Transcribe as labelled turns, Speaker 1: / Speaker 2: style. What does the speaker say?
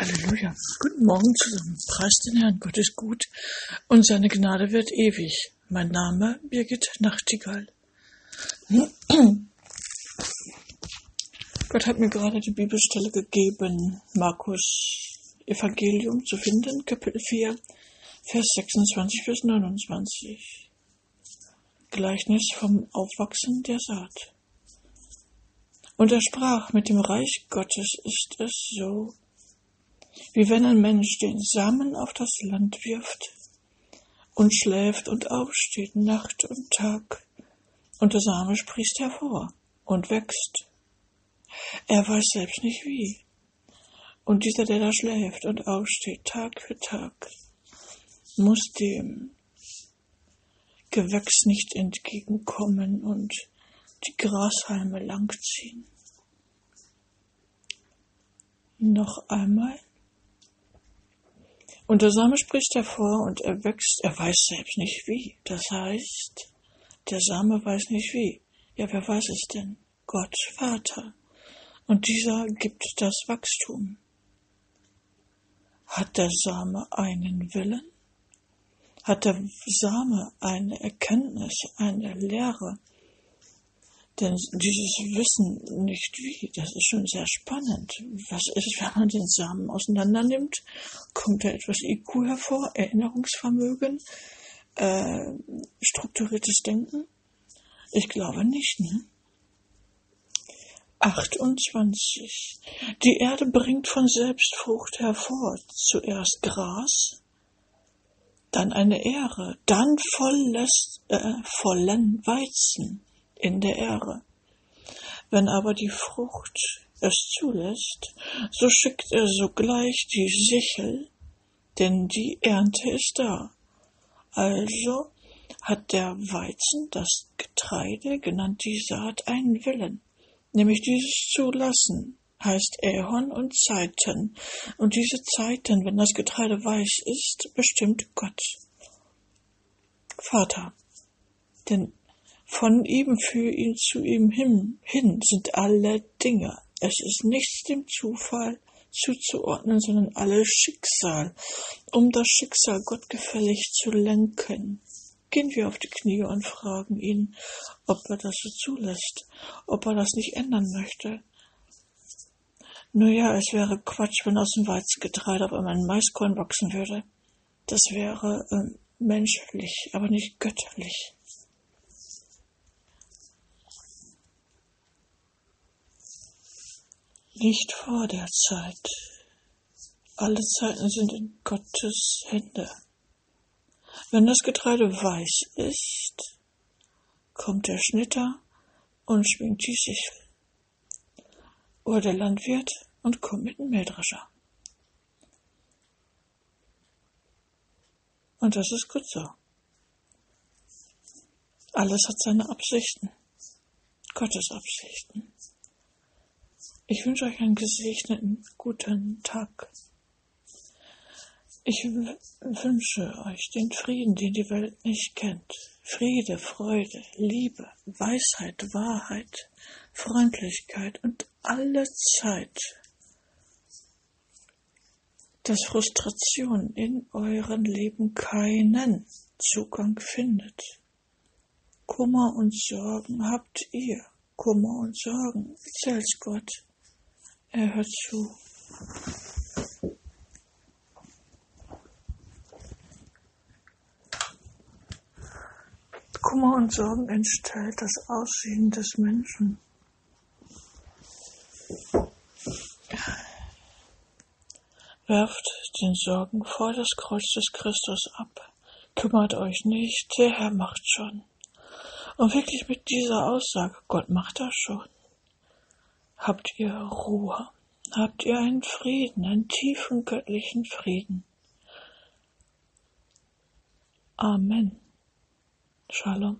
Speaker 1: Halleluja. Guten Morgen zusammen. Preis den Herrn. Gott ist gut und seine Gnade wird ewig. Mein Name Birgit Nachtigall. Gott hat mir gerade die Bibelstelle gegeben, Markus Evangelium zu finden, Kapitel 4, Vers 26 bis 29. Gleichnis vom Aufwachsen der Saat. Und er sprach, mit dem Reich Gottes ist es so, wie wenn ein Mensch den Samen auf das Land wirft und schläft und aufsteht Nacht und Tag, und der Same sprießt hervor und wächst. Er weiß selbst nicht wie. Und dieser, der da schläft und aufsteht Tag für Tag, muss dem Gewächs nicht entgegenkommen und die Grashalme langziehen. Noch einmal. Und der Same spricht hervor und er wächst, er weiß selbst nicht wie. Das heißt, der Same weiß nicht wie. Ja, wer weiß es denn? Gott, Vater. Und dieser gibt das Wachstum. Hat der Same einen Willen? Hat der Same eine Erkenntnis, eine Lehre? Denn dieses Wissen nicht wie, das ist schon sehr spannend. Was ist, wenn man den Samen auseinander nimmt? Kommt da etwas IQ hervor? Erinnerungsvermögen? Äh, strukturiertes Denken? Ich glaube nicht, ne? 28. Die Erde bringt von selbst Frucht hervor. Zuerst Gras, dann eine Ähre, dann volles, äh, vollen Weizen in der Ähre. Wenn aber die Frucht es zulässt, so schickt er sogleich die Sichel, denn die Ernte ist da. Also hat der Weizen, das Getreide, genannt die Saat, einen Willen, nämlich dieses zu lassen, heißt Ähon und Zeiten. Und diese Zeiten, wenn das Getreide weiß ist, bestimmt Gott. Vater. Denn von ihm für ihn zu ihm hin, hin sind alle Dinge. Es ist nichts dem Zufall zuzuordnen, sondern alles Schicksal, um das Schicksal gottgefällig zu lenken. Gehen wir auf die Knie und fragen ihn, ob er das so zulässt, ob er das nicht ändern möchte. Nur ja, es wäre Quatsch, wenn aus dem Weizengetreide auf einmal ein Maiskorn wachsen würde. Das wäre äh, menschlich, aber nicht göttlich. Nicht vor der Zeit. Alle Zeiten sind in Gottes Hände. Wenn das Getreide weiß ist, kommt der Schnitter und schwingt die Sichel. Oder der Landwirt und kommt mit dem Mähdrescher. Und das ist gut so. Alles hat seine Absichten. Gottes Absichten. Ich wünsche euch einen gesegneten, guten Tag. Ich wünsche euch den Frieden, den die Welt nicht kennt. Friede, Freude, Liebe, Weisheit, Wahrheit, Freundlichkeit und alle Zeit, dass Frustration in euren Leben keinen Zugang findet. Kummer und Sorgen habt ihr. Kummer und Sorgen, erzähl's Gott. Er hört zu. Kummer und Sorgen entstellt das Aussehen des Menschen. Werft den Sorgen vor das Kreuz des Christus ab. Kümmert euch nicht, der Herr macht schon. Und wirklich mit dieser Aussage, Gott macht das schon. Habt ihr Ruhe? Habt ihr einen Frieden, einen tiefen göttlichen Frieden? Amen. Shalom.